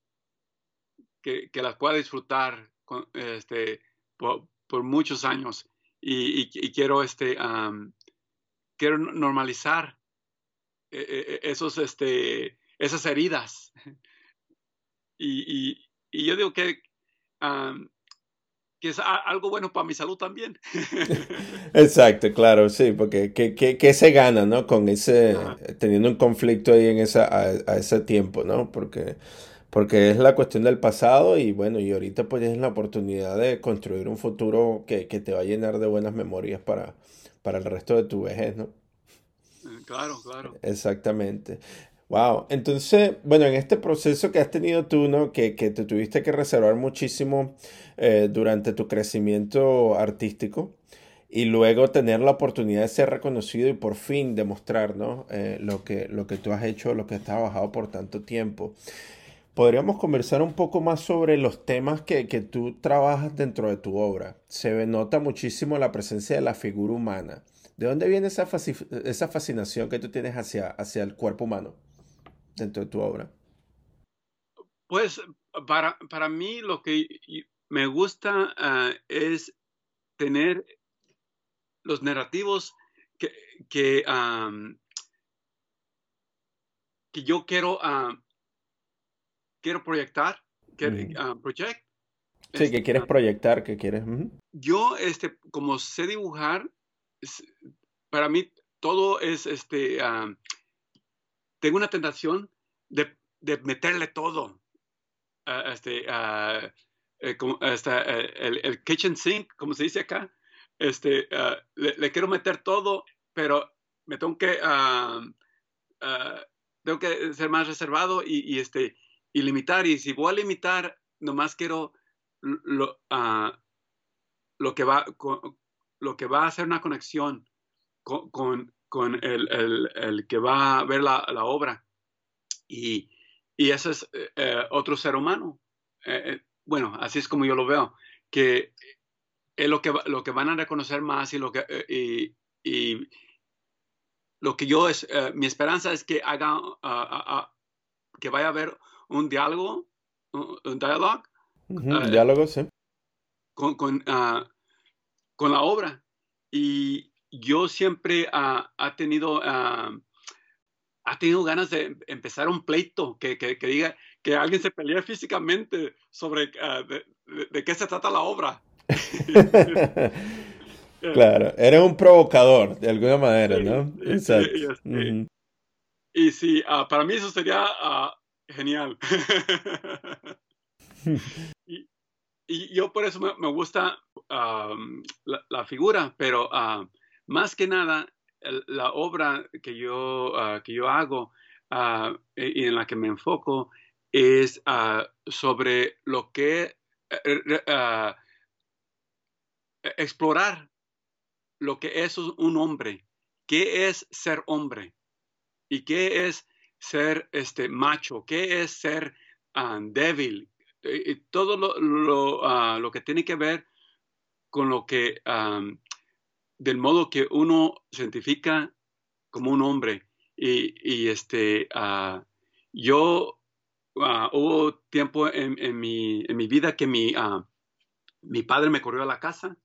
[SPEAKER 1] que, las pueda disfrutar este, por, muchos años. Y, quiero, este, quiero normalizar e, e, e, esos, este, esas heridas. Y, yo digo que, que es algo bueno para mi salud también.
[SPEAKER 2] Exacto, claro, sí, porque ¿qué, se gana, no? Con ese, teniendo un conflicto ahí en esa, a, a ese tiempo, ¿no? Porque porque es la cuestión del pasado y bueno, y ahorita pues es la oportunidad de construir un futuro que, te va a llenar de buenas memorias para, para el resto de tu vejez, ¿no?
[SPEAKER 1] Eh, claro, claro.
[SPEAKER 2] Exactamente. Wow. Entonces, bueno, en este proceso que has tenido tú, ¿no? Que, te tuviste que reservar muchísimo eh, durante tu crecimiento artístico y luego tener la oportunidad de ser reconocido y por fin demostrar, ¿no? Eh, lo, que, lo que tú has hecho, lo que has trabajado por tanto tiempo podríamos conversar un poco más sobre los temas que, tú trabajas dentro de tu obra. Se nota muchísimo la presencia de la figura humana. ¿De dónde viene esa, esa fascinación que tú tienes hacia, hacia el cuerpo humano dentro de tu obra?
[SPEAKER 1] Pues para, para mí lo que me gusta ah, es tener los narrativos que, que, que yo quiero uh, quiero proyectar, que, ah, project.
[SPEAKER 2] Sí, que este, quieres ah, proyectar, que quieres.
[SPEAKER 1] Yo, este, como sé dibujar, para mí todo es, este, tengo una tentación de, de meterle todo. este, eh, hasta el, kitchen sink, como se dice acá, este, le, quiero meter todo, pero me tengo que, tengo que ser más reservado y, este, y limitar. Y si voy a limitar, nomás quiero lo, ah, lo, que, va, lo que va a hacer una conexión con, con, el, el, el, que va a ver la, la obra. Y, y, ese es eh, eh, otro ser humano. Eh, bueno, así es como yo lo veo, que es lo que, lo que van a reconocer más y lo que... y, y lo que yo es, mi esperanza es que haga, ah, que vaya a haber un diálogo, un, diálogo.
[SPEAKER 2] Uh diálogo, sí.
[SPEAKER 1] con, con, ah, con la obra. Y yo siempre ha tenido ha tenido ganas de empezar un pleito que, que, que diga que alguien se pelee físicamente sobre de, qué se trata la obra.
[SPEAKER 2] claro, eres un provocador de alguna manera, ¿no?
[SPEAKER 1] Exacto. Y, sí, ah, para mí eso sería ah, genial. y, y, yo por eso me, gusta la, figura, pero ah, más que nada la obra que yo, que yo hago y en la que me enfoco es sobre lo que eh, explorar lo que es un hombre, qué es ser hombre y qué es ser este macho, qué es ser ah, débil, y, todo lo, ah, lo, que tiene que ver con lo que, del modo que uno se identifica como un hombre. Y, este, uh, yo, hubo tiempo en, mi, en, mi, vida que mi, mi padre me corrió a la casa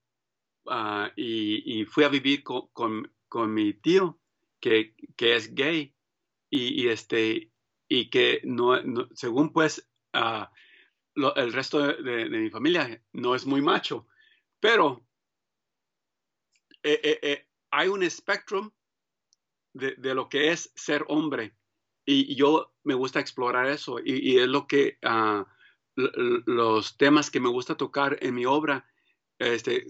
[SPEAKER 1] Ah, y, fui a vivir con, con, mi tío, que, que es gay, y, este, y que no, según pues uh, el resto de, mi familia no es muy macho, pero eh, eh, eh, hay un espectro de, lo que es ser hombre y, yo me gusta explorar eso y, es lo que uh, los temas que me gusta tocar en mi obra este,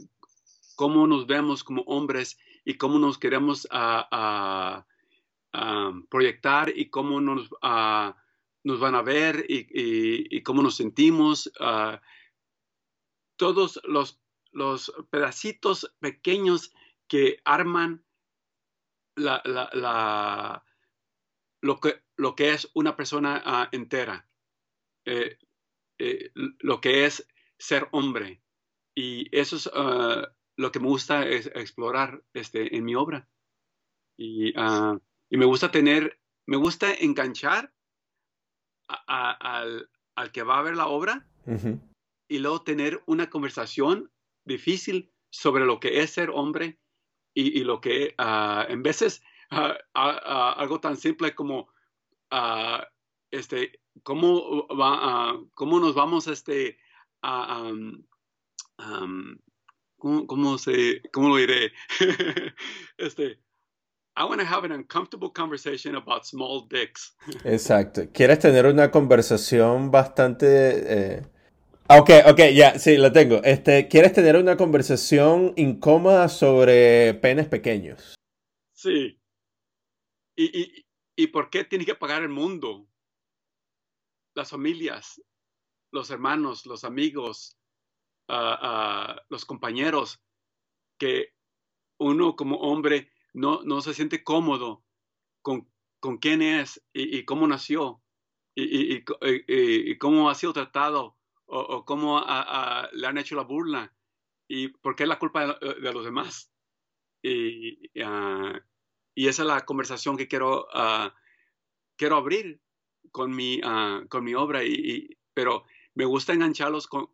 [SPEAKER 1] cómo nos vemos como hombres y cómo nos queremos ah, ah, proyectar y cómo nos, ah, nos van a ver y, cómo nos sentimos. todos los, los, pedacitos pequeños que arman la, lo, que, lo, que, es una persona entera, eh, eh, lo que es ser hombre. Y eso es lo que me gusta es explorar este, en mi obra. Y, ah, y me gusta tener, me gusta enganchar al, al, que va a ver la obra y luego tener una conversación difícil sobre lo que es ser hombre y, y lo que uh, en veces uh, algo tan simple como este, cómo, va, cómo nos vamos este, a, um, ¿cómo, cómo, se, cómo lo diré? este, I want to have an uncomfortable conversation about small dicks.
[SPEAKER 2] Exacto. ¿Quieres tener una conversación bastante... Eh... Ok, ok, ya, sí, lo tengo. Este, ¿Quieres tener una conversación incómoda sobre penes pequeños?
[SPEAKER 1] Sí. ¿Y, y, y por qué tiene que pagar el mundo? Las familias, los hermanos, los amigos, a, los compañeros que uno como hombre no, no se siente cómodo con, con quién es y, cómo nació y, y, y, cómo ha sido tratado o, cómo le han hecho la burla y por qué es la culpa de, los demás. Y, y esa es la conversación que quiero, ah, quiero abrir con mi, ah, con mi obra, y, pero me gusta engancharlos con,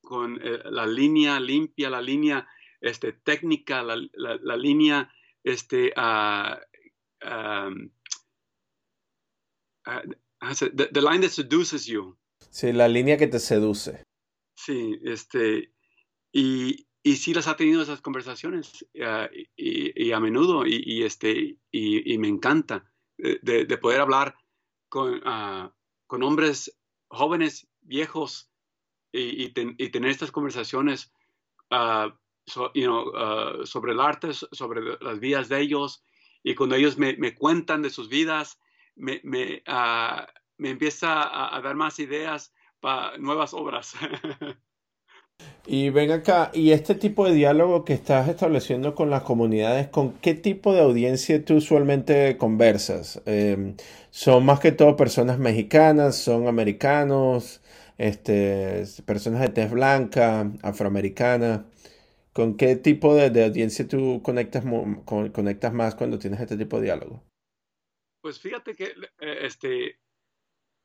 [SPEAKER 1] con eh, la línea limpia, la línea este, técnica, la, la, línea, este, uh, um, the, line that seduces you.
[SPEAKER 2] Sí, la línea que te seduce.
[SPEAKER 1] Sí, este, y, y sí las ha tenido esas conversaciones uh, y, y, a menudo y, este, y, me encanta de, de poder hablar con, uh, con hombres jóvenes, viejos, y, tener estas conversaciones uh, sobre el arte, sobre las vidas de ellos, y cuando ellos me, me cuentan de sus vidas, me, me, me empieza a, dar más ideas para nuevas obras.
[SPEAKER 2] Y ven acá, y este tipo de diálogo que estás estableciendo con las comunidades, ¿con qué tipo de audiencia tú usualmente conversas? Eh, ¿Son más que todo personas mexicanas? ¿Son americanos? este, personas de tez blanca, afroamericana. ¿Con qué tipo de, audiencia tú conectas, conectas más cuando tienes este tipo de diálogo?
[SPEAKER 1] Pues fíjate que eh, este,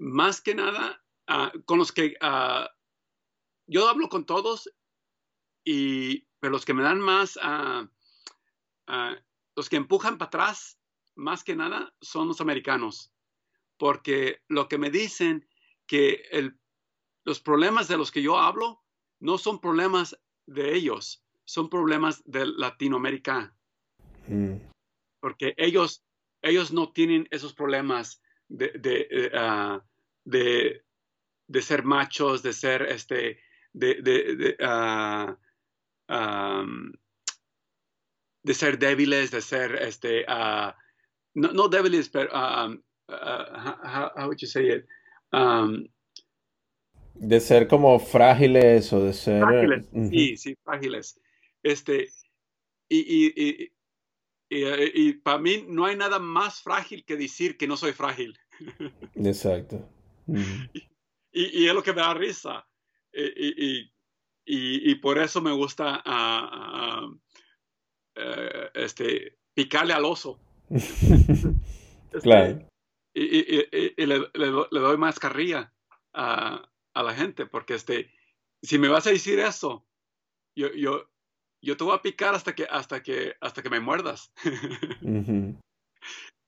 [SPEAKER 1] más que nada, ah, con los que ah, yo hablo con todos y, pero los que me dan más, uh, uh, los que empujan para atrás, más que nada, son los americanos, porque lo que me dicen que el, los problemas de los que yo hablo no son problemas de ellos, son problemas de Latinoamérica. Mm. Porque ellos, ellos no tienen esos problemas de, de, uh, de, de, ser machos, de ser este, de, de, uh, um, de ser débiles, de ser este, uh, no, no, débiles, pero um, how, how, would you say it? Um,
[SPEAKER 2] de ser como frágiles o de ser.
[SPEAKER 1] Frágiles, uh -huh. sí, sí, frágiles. Este, y, y, y, y, para mí no hay nada más frágil que decir que no soy frágil.
[SPEAKER 2] Exacto. Uh -huh.
[SPEAKER 1] y, es lo que me da risa. Y, y, por eso me gusta uh, uh, este, picarle al oso.
[SPEAKER 2] este, claro.
[SPEAKER 1] Y, le, le, le, doy más carrilla a, a, la gente, porque este, si me vas a decir eso, yo, yo, yo te voy a picar hasta que, hasta que, hasta que me muerdas. uh -huh.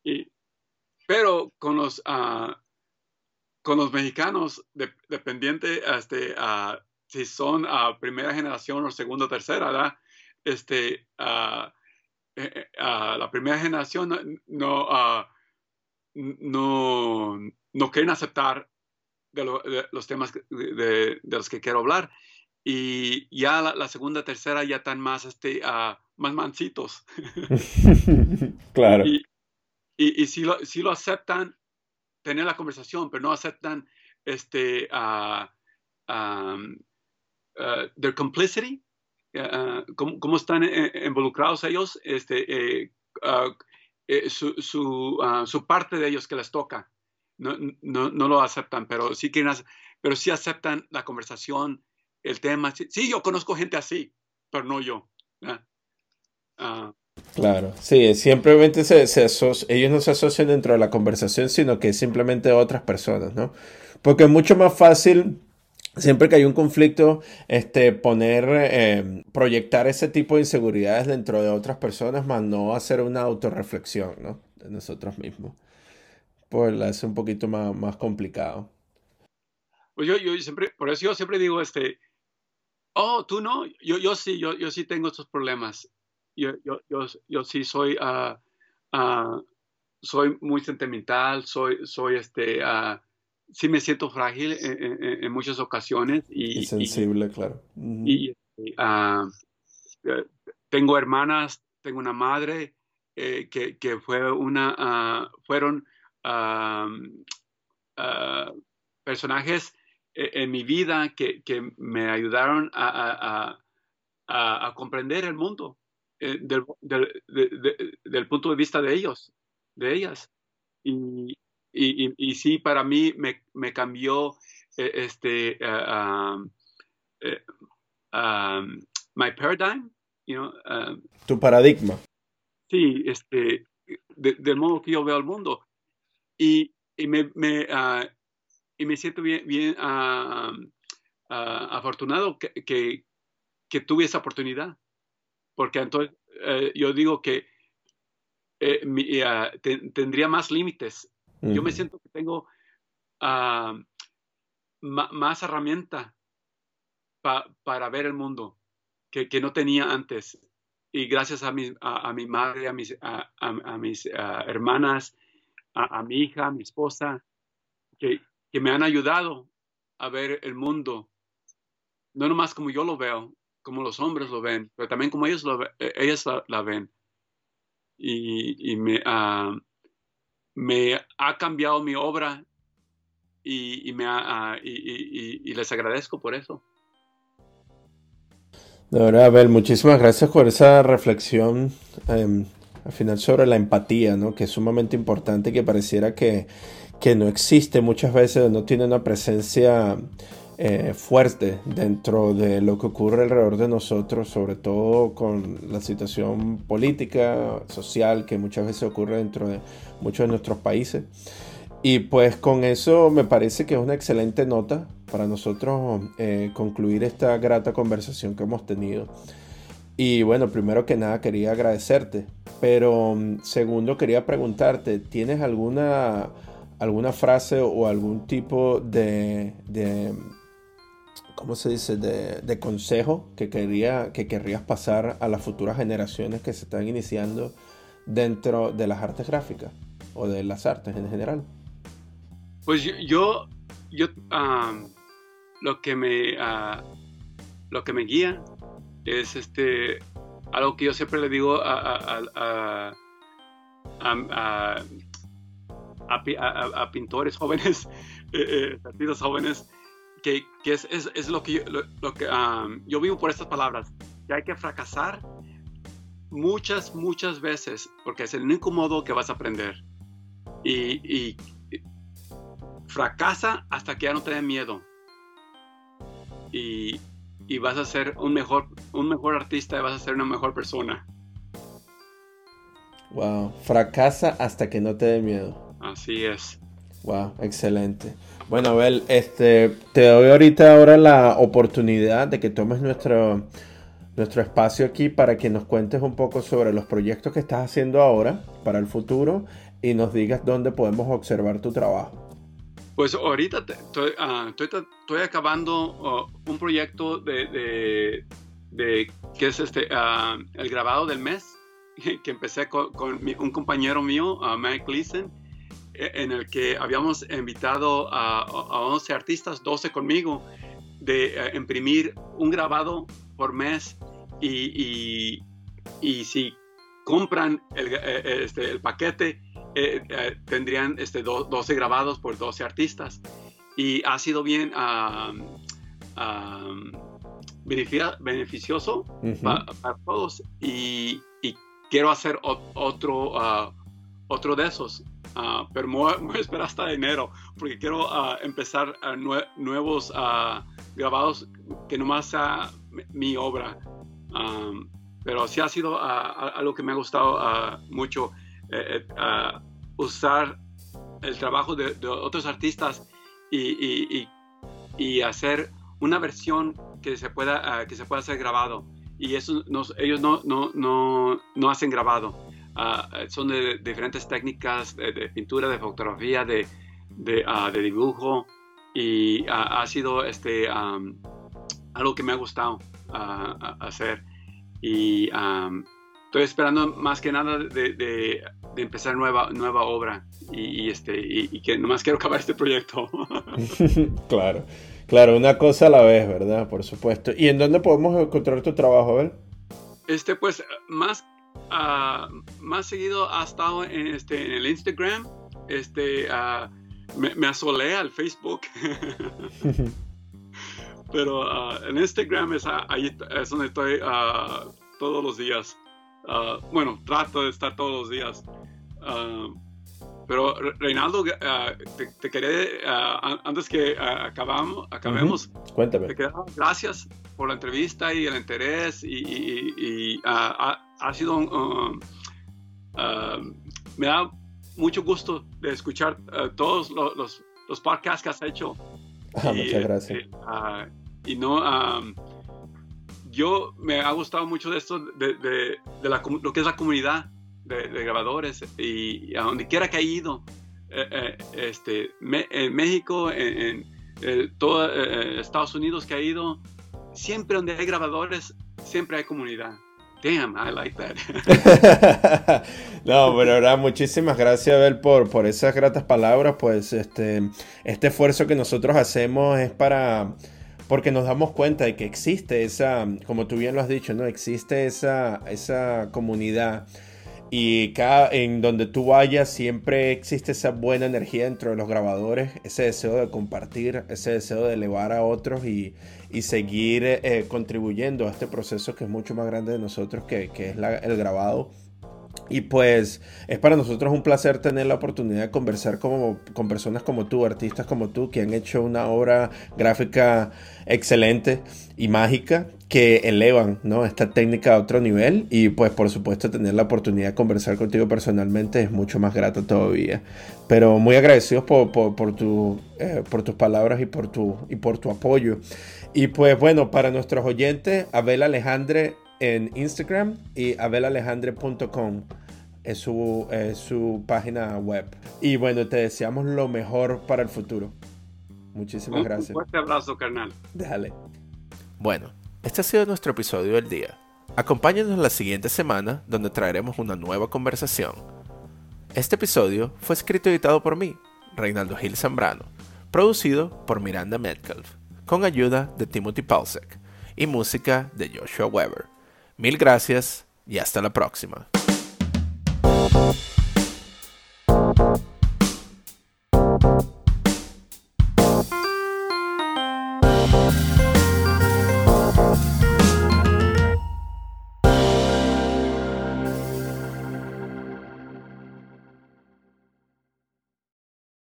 [SPEAKER 1] y, pero con los, uh, con los mexicanos, de, dependiente este, uh, si son uh, primera generación o segunda o tercera, ¿verdad? Este, eh, la primera generación no, no, no quieren aceptar de, lo, de los temas de, de, los que quiero hablar. Y ya la, la segunda, tercera ya están más, este, más mancitos.
[SPEAKER 2] claro.
[SPEAKER 1] Y, y, y si, lo, si lo aceptan, tener la conversación, pero no aceptan este, uh, uh, their complicity, uh, cómo, cómo, están involucrados ellos, este, su, su, su, parte de ellos que les toca. No, no, no lo aceptan, pero sí, quieren, pero sí aceptan la conversación, el tema. Sí yo conozco gente así, pero no yo.
[SPEAKER 2] Claro, sí, simplemente se, ellos no se asocian dentro de la conversación, sino que simplemente otras personas, ¿no? Porque es mucho más fácil, siempre que hay un conflicto, este, poner, eh, proyectar ese tipo de inseguridades dentro de otras personas, más no hacer una autorreflexión, ¿no? De nosotros mismos. Pues la hace un poquito más, más complicado.
[SPEAKER 1] Pues yo, yo siempre, por eso yo siempre digo, este, oh, tú no, yo, yo sí, yo, yo sí tengo estos problemas yo, yo, yo, yo sí soy, uh, uh, soy muy sentimental, soy, soy este, uh, sí me siento frágil en, en, en muchas ocasiones. Y,
[SPEAKER 2] y sensible,
[SPEAKER 1] y,
[SPEAKER 2] claro.
[SPEAKER 1] Uh -huh. Y tengo hermanas, tengo una madre eh, que, que, fue una, fueron personajes en mi vida que, que me ayudaron a, a, a, a comprender el mundo eh, del, del, de, de, del, punto de vista de ellos, de ellas. Y, y, y sí, para mí me, me cambió eh, este, uh, um, um, my paradigm, you know, um,
[SPEAKER 2] tu paradigma.
[SPEAKER 1] Sí, este, de, del modo que yo veo el mundo. Y, y me, me uh, y me siento bien, bien uh, afortunado que, que, que tuve esa oportunidad porque entonces eh, yo digo que eh, mi, uh, te, tendría más límites. Uh -huh. Yo me siento que tengo uh, más herramienta pa para ver el mundo que, que, no tenía antes. Y gracias a mi, a, a mi madre, a mis, a, a mis hermanas, a, mi hija, a mi esposa, que, que me han ayudado a ver el mundo, no nomás como yo lo veo, como los hombres lo ven, pero también como ellos, lo, ellas la, ven. Y, y me, uh, ha cambiado mi obra y, y y, y, les agradezco por eso.
[SPEAKER 2] Ahora, Abel, muchísimas gracias por esa reflexión eh, al final sobre la empatía, ¿no? que es sumamente importante, que pareciera que, que no existe muchas veces, no tiene una presencia eh, fuerte dentro de lo que ocurre alrededor de nosotros, sobre todo con la situación política, social que muchas veces ocurre dentro de muchos de nuestros países. Y pues con eso me parece que es una excelente nota para nosotros eh, concluir esta grata conversación que hemos tenido. Y bueno, primero que nada quería agradecerte, pero mm, segundo quería preguntarte, ¿tienes alguna, alguna frase o algún tipo de, de ¿cómo se dice?, de, consejo que, quería, que querrías pasar a las futuras generaciones que se están iniciando dentro de las artes gráficas o de las artes en general?
[SPEAKER 1] Pues yo, yo, lo que me, uh, lo que me guía es este algo que yo siempre le digo a, a, a pintores jóvenes, eh, artistas jóvenes, que, que es, es, es, lo que, yo, lo, que yo vivo por estas palabras, que hay que fracasar muchas, muchas veces, porque es el único modo que vas a aprender. Y, y fracasa hasta que ya no te dé miedo. Y, y vas a ser un mejor, un mejor artista y vas a ser una mejor persona.
[SPEAKER 2] Wow, fracasa hasta que no te dé miedo.
[SPEAKER 1] Así es.
[SPEAKER 2] Wow, excelente. Bueno, Abel, este, te doy ahorita ahora la oportunidad de que tomes nuestro, nuestro espacio aquí para que nos cuentes un poco sobre los proyectos que estás haciendo ahora para el futuro y nos digas dónde podemos observar tu trabajo.
[SPEAKER 1] Pues ahorita ah, estoy, acabando oh, un proyecto de, de, que es este uh, el grabado del mes, que empecé con, un compañero mío, uh, Mike Gleason, e, en el que habíamos invitado a, a 11 artistas, 12 conmigo, de eh, imprimir un grabado por mes y, y, y si compran el, eh, este, el paquete, eh, eh, tendrían este, 12 grabados por 12 artistas. Y ha sido bien beneficioso para, todos. Y, quiero hacer otro, ah, otro de esos. Uh, pero voy, a esperar hasta enero porque quiero ah, empezar nuevos grabados que nomás sea mi obra. pero sí ha sido algo que me ha gustado mucho eh, eh usar el trabajo de, otros artistas y, y, hacer una versión que se pueda, ah, que se pueda hacer grabado. Y eso ellos no, no, no, no hacen grabado. Ah, son de, diferentes técnicas de, pintura, de fotografía, de, de, ah, dibujo. Y ha sido este, algo que me ha gustado hacer. Y estoy esperando más que nada de, empezar nueva, nueva obra y, este, y, que nomás quiero acabar este proyecto.
[SPEAKER 2] claro, claro, una cosa a la vez, ¿verdad? Por supuesto. ¿Y en dónde podemos encontrar tu trabajo, ver?
[SPEAKER 1] Este, pues, más, uh, más seguido ha estado en, este, en el Instagram, este, uh, me, me, asolé al Facebook. Pero uh, en Instagram es, ahí, es donde estoy todos los días. Bueno, trato de estar todos los días. Pero Reinaldo, ah, te, quería, antes que acabamos, acabemos,
[SPEAKER 2] Cuéntame.
[SPEAKER 1] gracias por la entrevista y el interés y, ha, sido me da mucho gusto de escuchar todos los, los, podcasts que has hecho.
[SPEAKER 2] muchas gracias.
[SPEAKER 1] y no yo me ha gustado mucho de esto, de, de, lo que es la comunidad de, grabadores y, a donde quiera que haya ido, eh, eh, este, en México, en, todo eh, Estados Unidos que ha ido, siempre donde hay grabadores, siempre hay comunidad. Damn, I like that.
[SPEAKER 2] no, pero ahora muchísimas gracias, Abel, por, por esas gratas palabras. Pues este, este esfuerzo que nosotros hacemos es para porque nos damos cuenta de que existe esa, como tú bien lo has dicho, ¿no? Existe esa, esa comunidad y cada, en donde tú vayas siempre existe esa buena energía dentro de los grabadores, ese deseo de compartir, ese deseo de elevar a otros y, y seguir eh, contribuyendo a este proceso que es mucho más grande de nosotros, que, que es el grabado. Y pues es para nosotros un placer tener la oportunidad de conversar como, con personas como tú, artistas como tú, que han hecho una obra gráfica excelente y mágica que elevan ¿no? esta técnica a otro nivel. Y pues por supuesto tener la oportunidad de conversar contigo personalmente es mucho más grato todavía. Pero muy agradecidos por, por, tu, eh, por tus palabras y por tu, y por tu apoyo. Y pues bueno, para nuestros oyentes, Abel Alejandre en Instagram y abelalejandre.com es su, su página web. Y bueno, te deseamos lo mejor para el futuro. Muchísimas gracias. Un
[SPEAKER 1] fuerte abrazo, carnal.
[SPEAKER 2] Déjale. Bueno, este ha sido nuestro episodio del día. Acompáñanos la siguiente semana donde traeremos una nueva conversación. Este episodio fue escrito y editado por mí, Reinaldo Gil Zambrano, producido por Miranda Metcalf, con ayuda de Timothy Paulsek y música de Joshua Weber. Mil gracias y hasta la próxima.